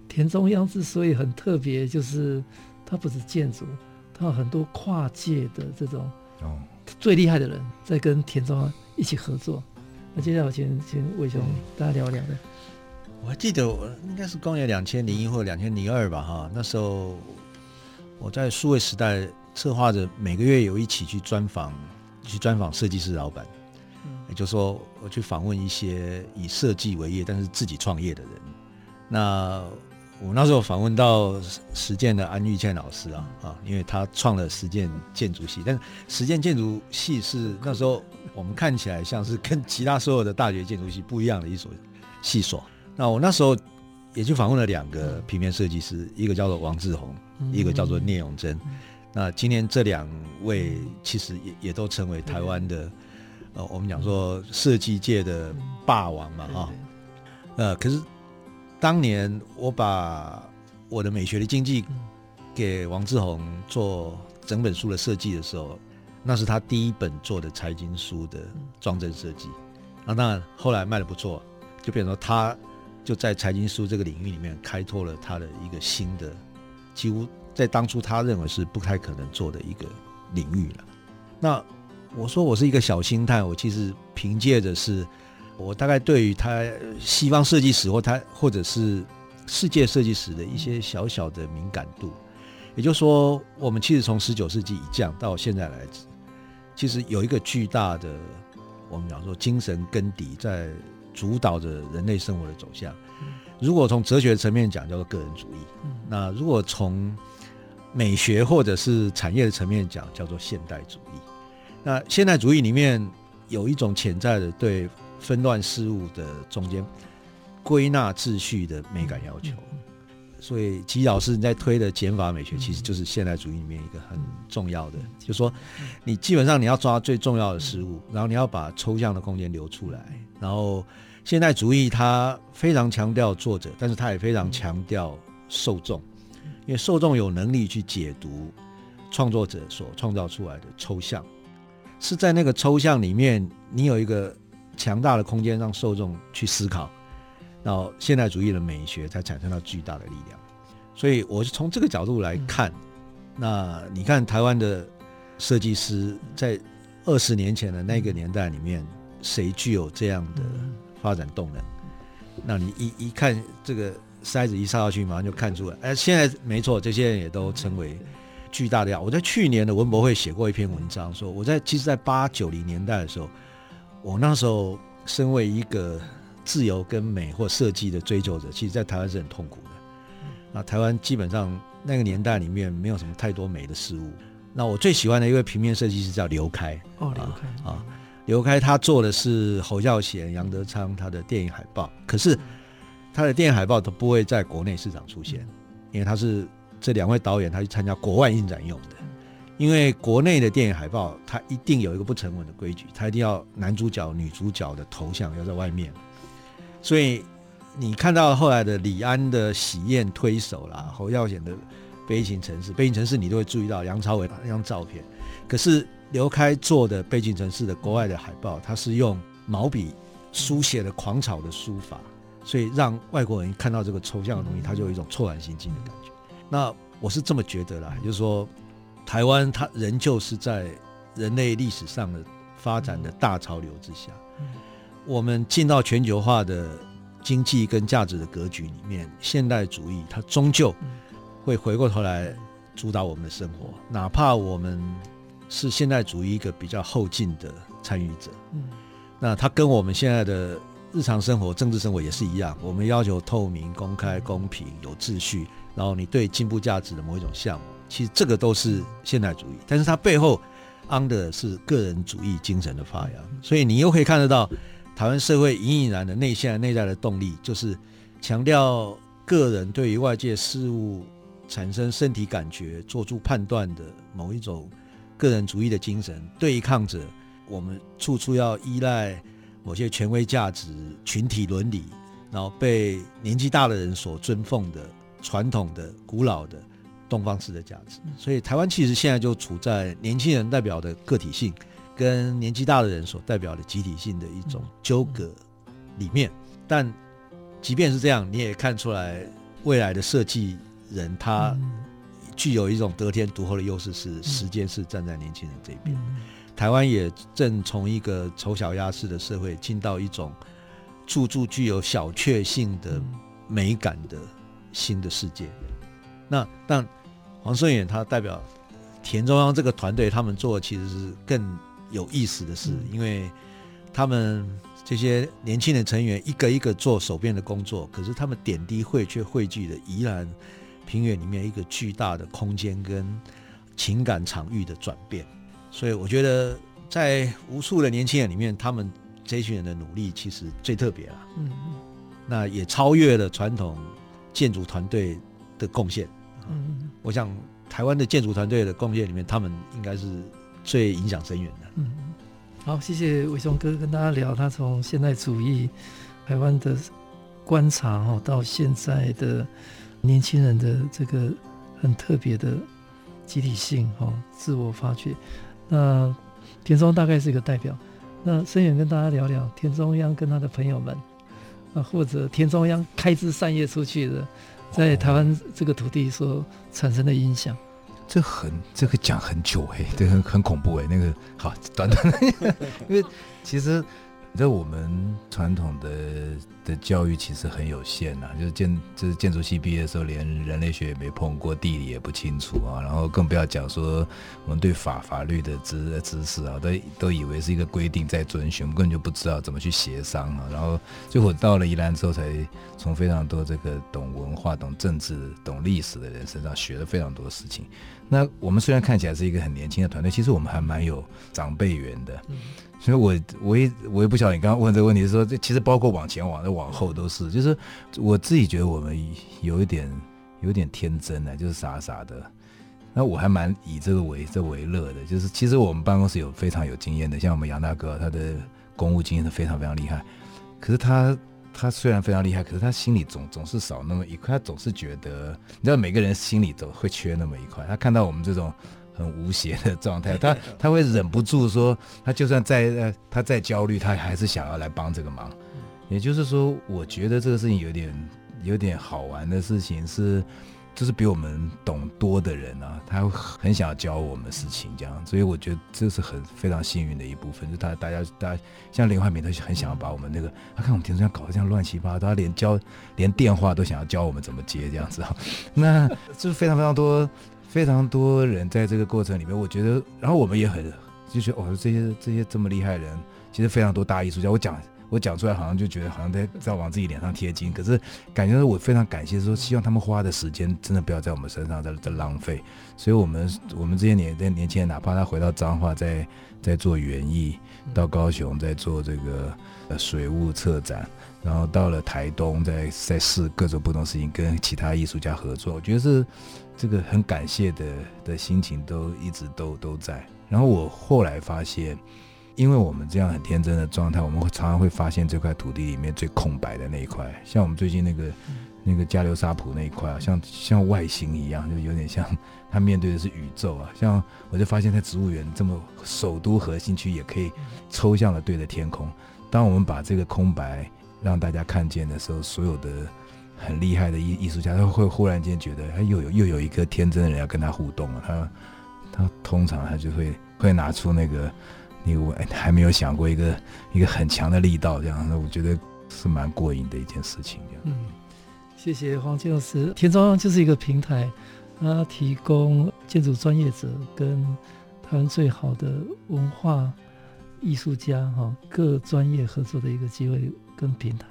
田中央之所以很特别，就是。他不是建筑，他有很多跨界的这种最厉害的人在跟田中央一起合作。那接下来我请请魏兄大家聊聊的。我还记得我应该是公元两千零一或两千零二吧，哈，那时候我在数位时代策划着每个月有一起去专访，去专访设计师老板，也就是说我去访问一些以设计为业但是自己创业的人。那我那时候访问到实践的安玉倩老师啊啊，因为他创了实践建筑系，但是实践建筑系是那时候我们看起来像是跟其他所有的大学建筑系不一样的一所系所。那我那时候也就访问了两个平面设计师，一个叫做王志宏，一个叫做聂永贞。那今天这两位其实也也都成为台湾的呃，我们讲说设计界的霸王嘛啊，呃，可是。当年我把我的美学的经济给王志宏做整本书的设计的时候，那是他第一本做的财经书的装帧设计。那当然后来卖得不错，就变成他就在财经书这个领域里面开拓了他的一个新的，几乎在当初他认为是不太可能做的一个领域了。那我说我是一个小心态，我其实凭借着是。我大概对于他西方设计史或他或者是世界设计史的一些小小的敏感度，也就是说，我们其实从十九世纪以降到现在来，其实有一个巨大的我们讲说精神根底在主导着人类生活的走向。如果从哲学层面讲，叫做个人主义；那如果从美学或者是产业的层面讲，叫做现代主义。那现代主义里面有一种潜在的对纷乱事物的中间归纳秩序的美感要求。所以，吉老师你在推的减法美学，其实就是现代主义里面一个很重要的，就是说，你基本上你要抓最重要的事物，然后你要把抽象的空间留出来。然后，现代主义它非常强调作者，但是它也非常强调受众，因为受众有能力去解读创作者所创造出来的抽象，是在那个抽象里面，你有一个强大的空间让受众去思考。然后现代主义的美学才产生了巨大的力量，所以我是从这个角度来看。那你看台湾的设计师在二十年前的那个年代里面，谁具有这样的发展动能？那你一一看这个筛子一插下去，马上就看出来。哎，现在没错，这些人也都成为巨大的量。我在去年的文博会写过一篇文章，说我在其实，在八九零年代的时候，我那时候身为一个。自由跟美或设计的追求者，其实，在台湾是很痛苦的。那台湾基本上那个年代里面没有什么太多美的事物。那我最喜欢的一位平面设计师叫刘开。哦，刘开啊，刘开他做的是侯孝贤、杨德昌他的电影海报，可是他的电影海报都不会在国内市场出现，因为他是这两位导演他去参加国外影展用的。因为国内的电影海报，它一定有一个不成文的规矩，它一定要男主角、女主角的头像要在外面。所以你看到后来的李安的《喜宴推手》啦，侯孝贤的《悲情城市》，《悲情城市》你都会注意到梁朝伟那张照片。可是刘开做的《悲情城市》的国外的海报，他是用毛笔书写的狂草的书法，所以让外国人看到这个抽象的东西，他就有一种错乱心惊的感觉。那我是这么觉得啦，就是说台湾它仍旧是在人类历史上的发展的大潮流之下。我们进到全球化的经济跟价值的格局里面，现代主义它终究会回过头来主导我们的生活，哪怕我们是现代主义一个比较后进的参与者。嗯那它跟我们现在的日常生活、政治生活也是一样，我们要求透明、公开、公平、有秩序，然后你对进步价值的某一种向往，其实这个都是现代主义，但是它背后安的是个人主义精神的发扬，所以你又可以看得到。台湾社会隐隐然的内现内在的动力，就是强调个人对于外界事物产生身体感觉、做出判断的某一种个人主义的精神，对抗着我们处处要依赖某些权威价值、群体伦理，然后被年纪大的人所尊奉的传统的、古老的东方式的价值。所以，台湾其实现在就处在年轻人代表的个体性。跟年纪大的人所代表的集体性的一种纠葛里面，但即便是这样，你也看出来未来的设计人他具有一种得天独厚的优势，是时间是站在年轻人这边。台湾也正从一个丑小鸭式的社会，进到一种处处具有小确幸的美感的新的世界。那但黄顺远他代表田中央这个团队，他们做的其实是更。有意思的事，因为他们这些年轻的成员一个一个做手边的工作，可是他们点滴汇却汇聚了宜兰平原里面一个巨大的空间跟情感场域的转变。所以我觉得，在无数的年轻人里面，他们这群人的努力其实最特别了。嗯嗯，那也超越了传统建筑团队的贡献。嗯，我想台湾的建筑团队的贡献里面，他们应该是。最影响深远的。嗯，好，谢谢伟雄哥跟大家聊他从现代主义台湾的观察哈，到现在的年轻人的这个很特别的集体性哈，自我发掘。那田中大概是一个代表。那深远跟大家聊聊田中央跟他的朋友们啊，或者田中央开枝散叶出去的，在台湾这个土地所产生的影响。这很这个讲很久哎，这很很恐怖哎，那个好短短的，因为其实在我们传统的的教育其实很有限呐、啊，就是建就是建筑系毕业的时候，连人类学也没碰过，地理也不清楚啊，然后更不要讲说我们对法法律的知知识啊，都都以为是一个规定在遵循，我们根本就不知道怎么去协商啊。然后最后到了宜兰之后，才从非常多这个懂文化、懂政治、懂历史的人身上学了非常多事情。那我们虽然看起来是一个很年轻的团队，其实我们还蛮有长辈缘的。嗯所以我，我也我也不晓得你刚刚问这个问题是说，这其实包括往前往的往后都是，就是我自己觉得我们有一点有点天真的，就是傻傻的。那我还蛮以这个为这为乐的，就是其实我们办公室有非常有经验的，像我们杨大哥，他的公务经验是非常非常厉害。可是他他虽然非常厉害，可是他心里总总是少那么一块，他总是觉得，你知道每个人心里都会缺那么一块。他看到我们这种。很无邪的状态，他他会忍不住说，他就算再呃，他再焦虑，他还是想要来帮这个忙。也就是说，我觉得这个事情有点有点好玩的事情是，就是比我们懂多的人啊，他很想要教我们事情，这样。所以我觉得这是很非常幸运的一部分，就他大家大家像林怀民，他很想要把我们那个，他看我们田中央搞得这样乱七八糟，他连教 连电话都想要教我们怎么接这样子啊，那就是非常非常多。非常多人在这个过程里面，我觉得，然后我们也很就是，哦，这些这些这么厉害的人，其实非常多大艺术家。我讲我讲出来，好像就觉得好像在在往自己脸上贴金。可是感觉我非常感谢，说希望他们花的时间真的不要在我们身上在在浪费。所以我们我们这些年在年轻人，哪怕他回到彰化，在在做园艺，到高雄在做这个呃水雾策展，然后到了台东，在在试各种不同事情，跟其他艺术家合作，我觉得是。这个很感谢的的心情都一直都都在。然后我后来发现，因为我们这样很天真的状态，我们会常常会发现这块土地里面最空白的那一块。像我们最近那个那个加流沙埔那一块啊，像像外星一样，就有点像他面对的是宇宙啊。像我就发现，在植物园这么首都核心区也可以抽象的对着天空。当我们把这个空白让大家看见的时候，所有的。很厉害的艺艺术家，他会忽然间觉得他又有又有一个天真的人要跟他互动了。他他通常他就会会拿出那个你我还没有想过一个一个很强的力道，这样，那我觉得是蛮过瘾的一件事情。嗯，谢谢黄建筑师。田中央就是一个平台，它提供建筑专业者跟台湾最好的文化艺术家哈各专业合作的一个机会跟平台。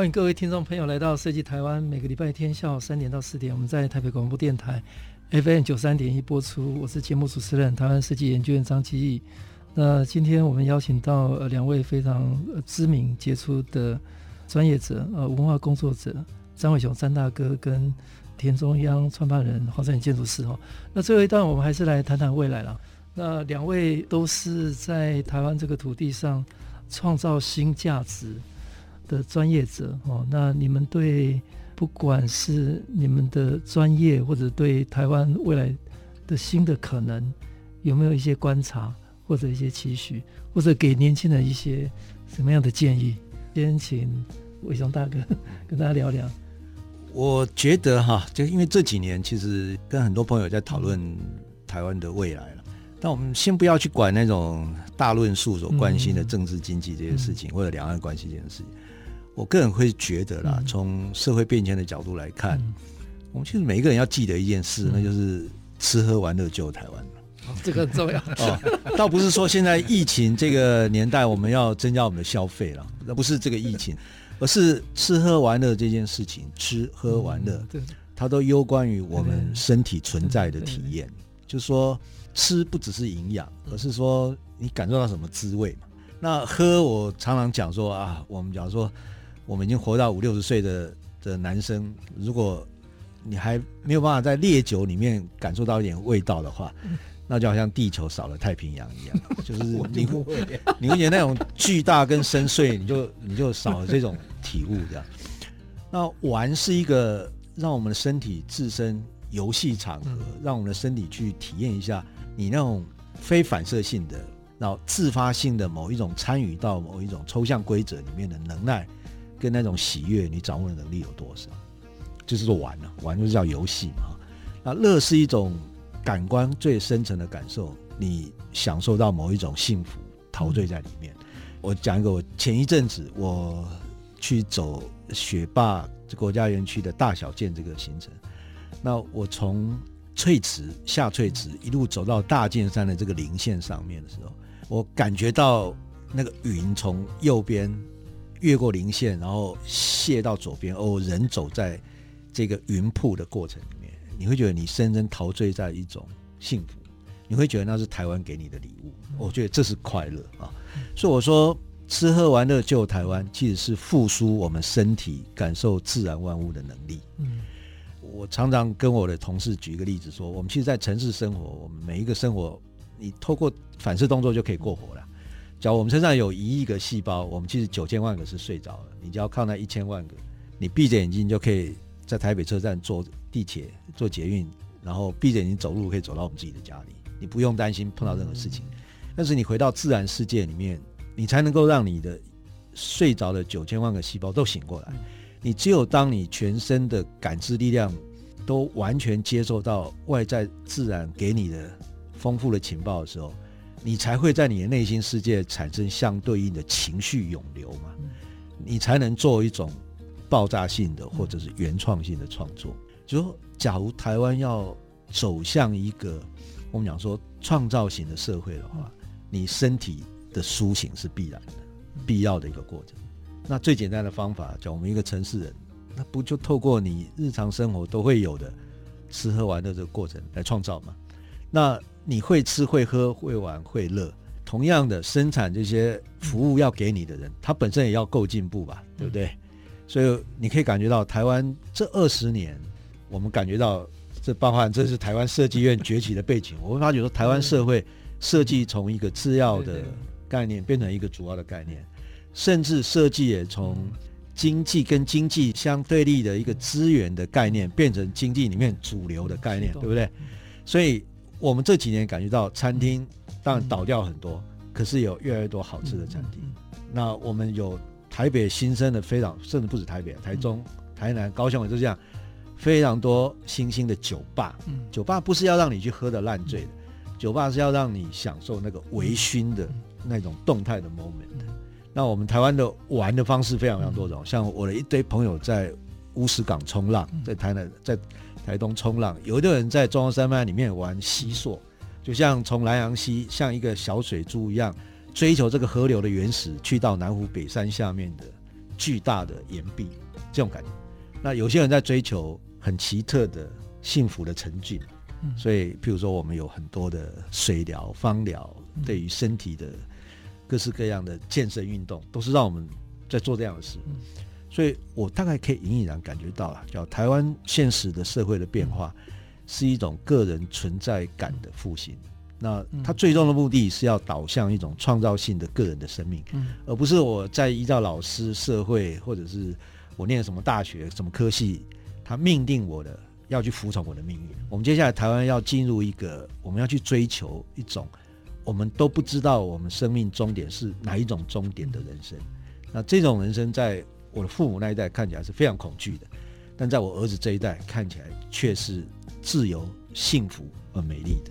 欢迎各位听众朋友来到设计台湾，每个礼拜天下午三点到四点，我们在台北广播电台 FM 九三点一播出。我是节目主持人台湾设计研究院张基义。那今天我们邀请到两位非常知名杰出的专业者，呃，文化工作者张伟雄张大哥跟田中央创办人黄振远建筑师。哈，那最后一段我们还是来谈谈未来了。那两位都是在台湾这个土地上创造新价值的专业者哦，那你们对不管是你们的专业，或者对台湾未来的新的可能，有没有一些观察，或者一些期许，或者给年轻人一些什么样的建议？先请伟雄大哥 跟大家聊聊。我觉得哈，就因为这几年其实跟很多朋友在讨论台湾的未来了，但我们先不要去管那种大论述所关心的政治经济这些事情，或者两岸关系这件事情。我个人会觉得啦，从社会变迁的角度来看，嗯、我们其实每一个人要记得一件事，嗯、那就是吃喝玩乐救台湾。哦，这个很重要。哦，倒不是说现在疫情这个年代我们要增加我们的消费了，那不是这个疫情，而是吃喝玩乐这件事情，吃喝玩乐，对，它都攸关于我们身体存在的体验。就是说，吃不只是营养，而是说你感受到什么滋味嘛。那喝，我常常讲说啊，我们讲说，我们已经活到五六十岁的的男生，如果你还没有办法在烈酒里面感受到一点味道的话，那就好像地球少了太平洋一样，就是你会你会觉得那种巨大跟深邃，你就 你就少了这种体悟这样。那玩是一个让我们的身体自身游戏场合，让我们的身体去体验一下你那种非反射性的，然后自发性的某一种参与到某一种抽象规则里面的能耐，跟那种喜悦，你掌握的能力有多少？就是说玩了，玩就是叫游戏嘛。那乐是一种感官最深层的感受，你享受到某一种幸福，陶醉在里面。我讲一个，我前一阵子我去走雪霸国家园区的大小剑这个行程，那我从翠池下翠池一路走到大剑山的这个零线上面的时候，我感觉到那个云从右边越过零线，然后卸到左边，哦，人走在。这个云瀑的过程里面，你会觉得你深深陶醉在一种幸福，你会觉得那是台湾给你的礼物。我觉得这是快乐啊，所以我说吃喝玩乐救台湾，其实是复苏我们身体感受自然万物的能力。嗯，我常常跟我的同事举一个例子说，我们其实，在城市生活，我们每一个生活，你透过反射动作就可以过活了。假如我们身上有一亿个细胞，我们其实九千万个是睡着了，你只要靠那一千万个，你闭着眼睛就可以。在台北车站坐地铁、坐捷运，然后闭着眼睛走路，可以走到我们自己的家里，你不用担心碰到任何事情。但是你回到自然世界里面，你才能够让你的睡着的九千万个细胞都醒过来。你只有当你全身的感知力量都完全接受到外在自然给你的丰富的情报的时候，你才会在你的内心世界产生相对应的情绪涌流嘛，你才能做一种。爆炸性的或者是原创性的创作，就说假如台湾要走向一个我们讲说创造型的社会的话，你身体的苏醒是必然的、必要的一个过程。那最简单的方法，叫我们一个城市人，那不就透过你日常生活都会有的吃喝玩乐这个过程来创造吗？那你会吃会喝会玩会乐，同样的生产这些服务要给你的人，他本身也要够进步吧，对不对？所以你可以感觉到台湾这二十年，我们感觉到这包含这是台湾设计院崛起的背景。我会发觉说，台湾社会设计从一个次要的概念变成一个主要的概念，甚至设计也从经济跟经济相对立的一个资源的概念，变成经济里面主流的概念，对不对？所以我们这几年感觉到餐厅当然倒掉很多，可是有越来越多好吃的餐厅。那我们有。台北新生的非常，甚至不止台北，台中、台南、高雄也是这样，非常多新兴的酒吧。酒吧不是要让你去喝的烂醉的，酒吧是要让你享受那个微醺的那种动态的 moment。那我们台湾的玩的方式非常非常多种，像我的一堆朋友在乌石港冲浪，在台南、在台东冲浪，有的人在中央山脉里面玩溪索，就像从南阳溪像一个小水珠一样。追求这个河流的原始，去到南湖北山下面的巨大的岩壁，这种感觉。那有些人在追求很奇特的幸福的沉浸，所以譬如说我们有很多的水疗、芳疗，对于身体的各式各样的健身运动，都是让我们在做这样的事。所以我大概可以隐隐然感觉到啊，叫台湾现实的社会的变化，是一种个人存在感的复兴。那它最终的目的是要导向一种创造性的个人的生命，嗯，而不是我在依照老师、社会或者是我念什么大学、什么科系，他命定我的要去服从我的命运。我们接下来台湾要进入一个，我们要去追求一种我们都不知道我们生命终点是哪一种终点的人生。那这种人生在我的父母那一代看起来是非常恐惧的，但在我儿子这一代看起来却是自由、幸福而美丽的。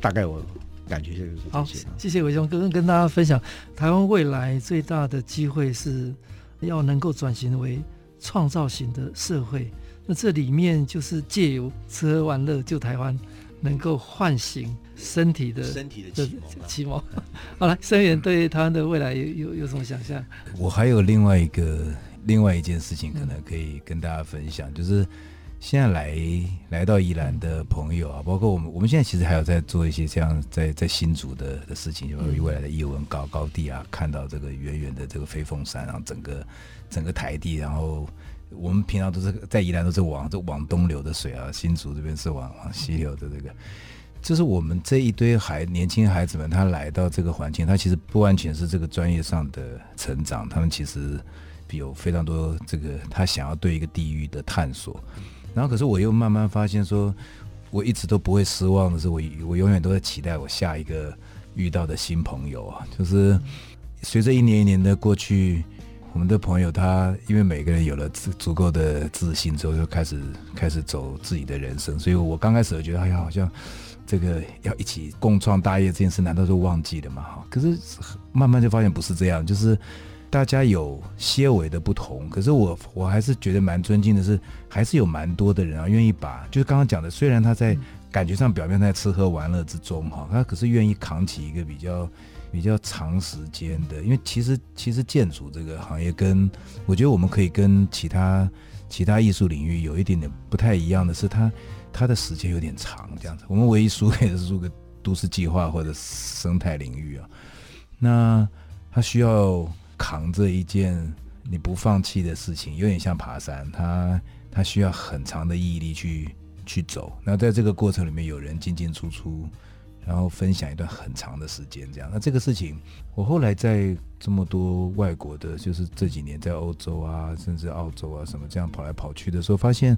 大概我感觉就是这些。好，谢谢伟雄哥哥跟大家分享，台湾未来最大的机会是要能够转型为创造型的社会。那这里面就是借由吃喝玩乐救台湾，能够唤醒身体的身体的启蒙。好了，生源对台湾的未来有有有什么想象？我还有另外一个另外一件事情，可能可以跟大家分享，就是现在来来到宜兰的朋友啊，包括我们，我们现在其实还有在做一些这样在在新竹的的事情，就未来的艺文高高地啊，看到这个远远的这个飞凤山，然后整个整个台地，然后我们平常都是在宜兰都是往这往东流的水啊，新竹这边是往往西流的这个。就是我们这一堆孩年轻孩子们，他来到这个环境，他其实不完全是这个专业上的成长，他们其实有非常多这个他想要对一个地域的探索。然后，可是我又慢慢发现说，我一直都不会失望的是，我我永远都在期待我下一个遇到的新朋友啊。就是随着一年一年的过去，我们的朋友他因为每个人有了足足够的自信之后，就开始开始走自己的人生。所以我刚开始觉得，哎呀，好像。这个要一起共创大业这件事，难道就忘记了吗？哈，可是慢慢就发现不是这样，就是大家有些微的不同。可是我我还是觉得蛮尊敬的是，还是有蛮多的人啊，愿意把就是刚刚讲的，虽然他在感觉上表面在吃喝玩乐之中哈，他可是愿意扛起一个比较比较长时间的，因为其实其实建筑这个行业跟我觉得我们可以跟其他其他艺术领域有一点点不太一样的是，它。它的时间有点长，这样子。我们唯一输给的是输给都市计划或者生态领域啊。那他需要扛着一件你不放弃的事情，有点像爬山，他他需要很长的毅力去去走。那在这个过程里面，有人进进出出，然后分享一段很长的时间，这样。那这个事情，我后来在这么多外国的，就是这几年在欧洲啊，甚至澳洲啊什么这样跑来跑去的时候，发现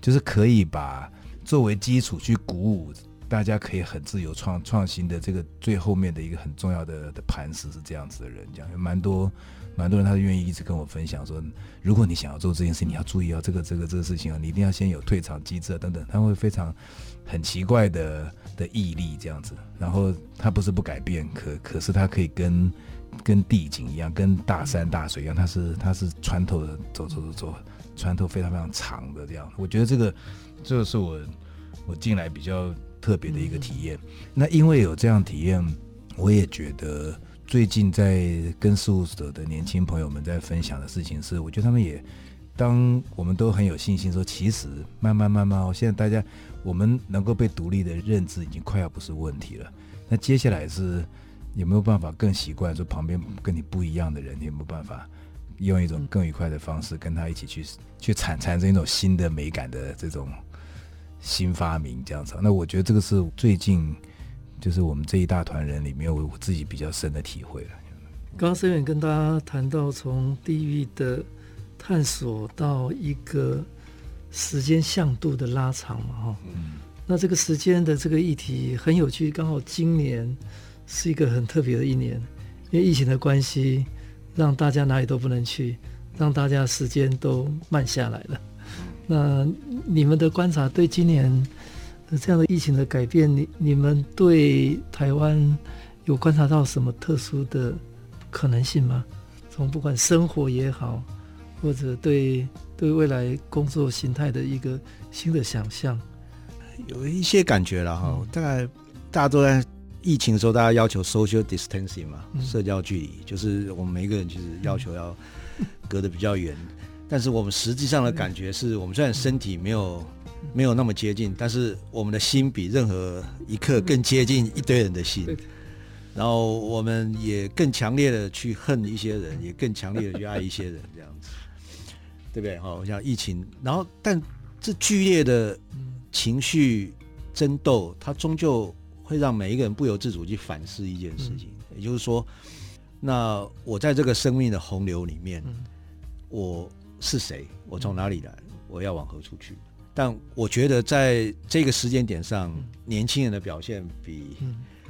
就是可以把。作为基础去鼓舞大家，可以很自由创创新的这个最后面的一个很重要的的磐石是这样子的人，这样有蛮多蛮多人，他愿意一直跟我分享说，如果你想要做这件事，你要注意哦，这个这个这个事情啊，你一定要先有退场机制等等，他会非常很奇怪的的毅力这样子，然后他不是不改变，可可是他可以跟跟地景一样，跟大山大水一样，他是他是穿透的走走走走，穿透非常非常长的这样，我觉得这个。这个是我我进来比较特别的一个体验。那因为有这样体验，我也觉得最近在跟事务所的年轻朋友们在分享的事情是，我觉得他们也当我们都很有信心说，其实慢慢慢慢，现在大家我们能够被独立的认知已经快要不是问题了。那接下来是有没有办法更习惯说旁边跟你不一样的人，你有没有办法？用一种更愉快的方式跟他一起去去产产生一种新的美感的这种。新发明这样子，那我觉得这个是最近就是我们这一大团人里面，我我自己比较深的体会了。刚刚深远跟大家谈到从地域的探索到一个时间向度的拉长嘛，哈，嗯，那这个时间的这个议题很有趣，刚好今年是一个很特别的一年，因为疫情的关系，让大家哪里都不能去，让大家时间都慢下来了。那你们的观察，对今年这样的疫情的改变，你你们对台湾有观察到什么特殊的可能性吗？从不管生活也好，或者对对未来工作形态的一个新的想象，有一些感觉了哈。嗯、大概大家都在疫情的时候，大家要求 social distancing 嘛，嗯、社交距离，就是我们每一个人其实要求要隔得比较远。但是我们实际上的感觉是，我们虽然身体没有没有那么接近，但是我们的心比任何一刻更接近一堆人的心。然后我们也更强烈的去恨一些人，也更强烈的去爱一些人，这样子，对不对？好，像疫情，然后但这剧烈的情绪争斗，它终究会让每一个人不由自主去反思一件事情，也就是说，那我在这个生命的洪流里面，我。是谁？我从哪里来？我要往何处去？但我觉得在这个时间点上，年轻人的表现比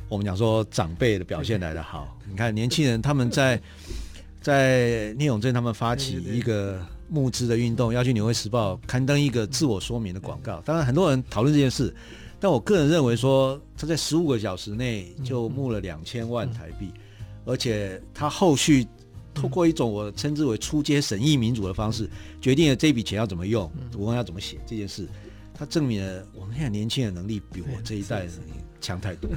我们讲说长辈的表现来得好。你看，年轻人他们在 在聂永正他们发起一个募资的运动，要去《纽约时报》刊登一个自我说明的广告。当然，很多人讨论这件事，但我个人认为说，他在十五个小时内就募了两千万台币，而且他后续。透过一种我称之为出街审议民主的方式，决定了这笔钱要怎么用，文案要怎么写这件事，它证明了我们现在年轻人能力比我这一代人强太多。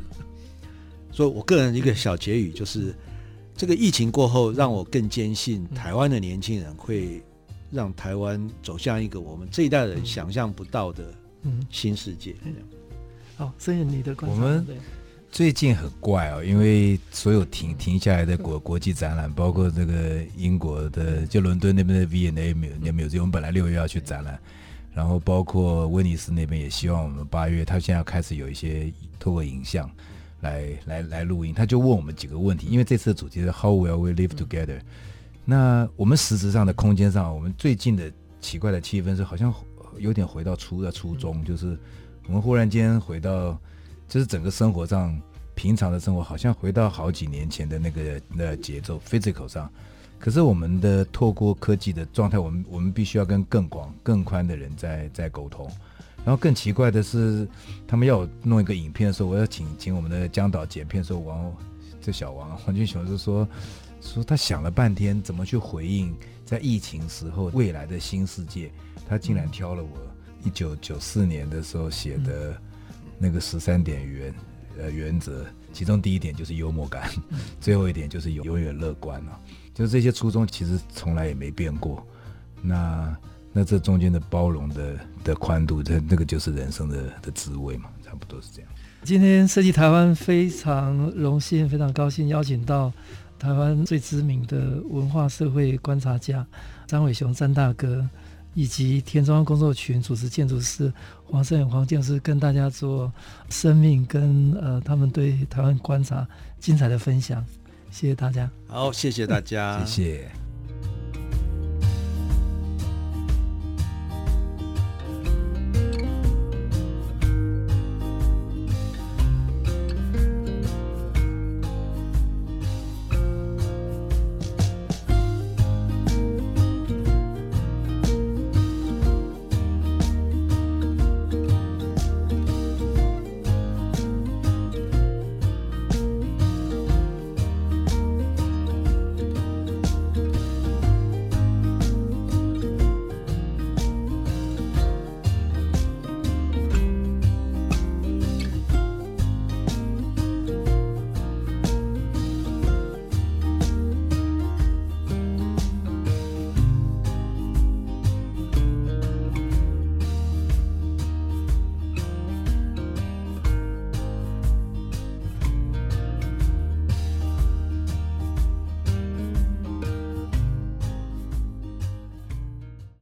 所以，我个人一个小结语就是，这个疫情过后，让我更坚信台湾的年轻人会让台湾走向一个我们这一代人想象不到的新世界。嗯，好，所以你的观察，我们最近很怪哦，因为所有停停下来的国国际展览，包括这个英国的就伦敦那边的 V&A 没没有，我们本来六月要去展览，然后包括威尼斯那边也希望我们八月，他现在要开始有一些透过影像来来来录音，他就问我们几个问题，因为这次的主题是 How will we live together？那我们实质上的空间上，我们最近的奇怪的气氛是，好像有点回到初的初衷，就是我们忽然间回到，就是整个生活上平常的生活，好像回到好几年前的那个那节奏，physical 上。可是我们的透过科技的状态，我们我们必须要跟更广、更宽的人在在沟通。然后更奇怪的是，他们要我弄一个影片的时候，我要请请我们的江导剪片的时候，王这小王黄俊雄就说。说他想了半天怎么去回应在疫情时候未来的新世界，他竟然挑了我一九九四年的时候写的那个十三点原呃原则，其中第一点就是幽默感，最后一点就是永永远乐观啊，就是这些初衷其实从来也没变过。那那这中间的包容的的宽度，这那个就是人生的的滋味嘛，差不多是这样。今天设计台湾非常荣幸，非常高兴邀请到。台湾最知名的文化社会观察家张伟雄张大哥，以及田庄工作群主持建筑师黄胜远黄建筑师，跟大家做生命跟呃他们对台湾观察精彩的分享，谢谢大家。好，谢谢大家，谢谢。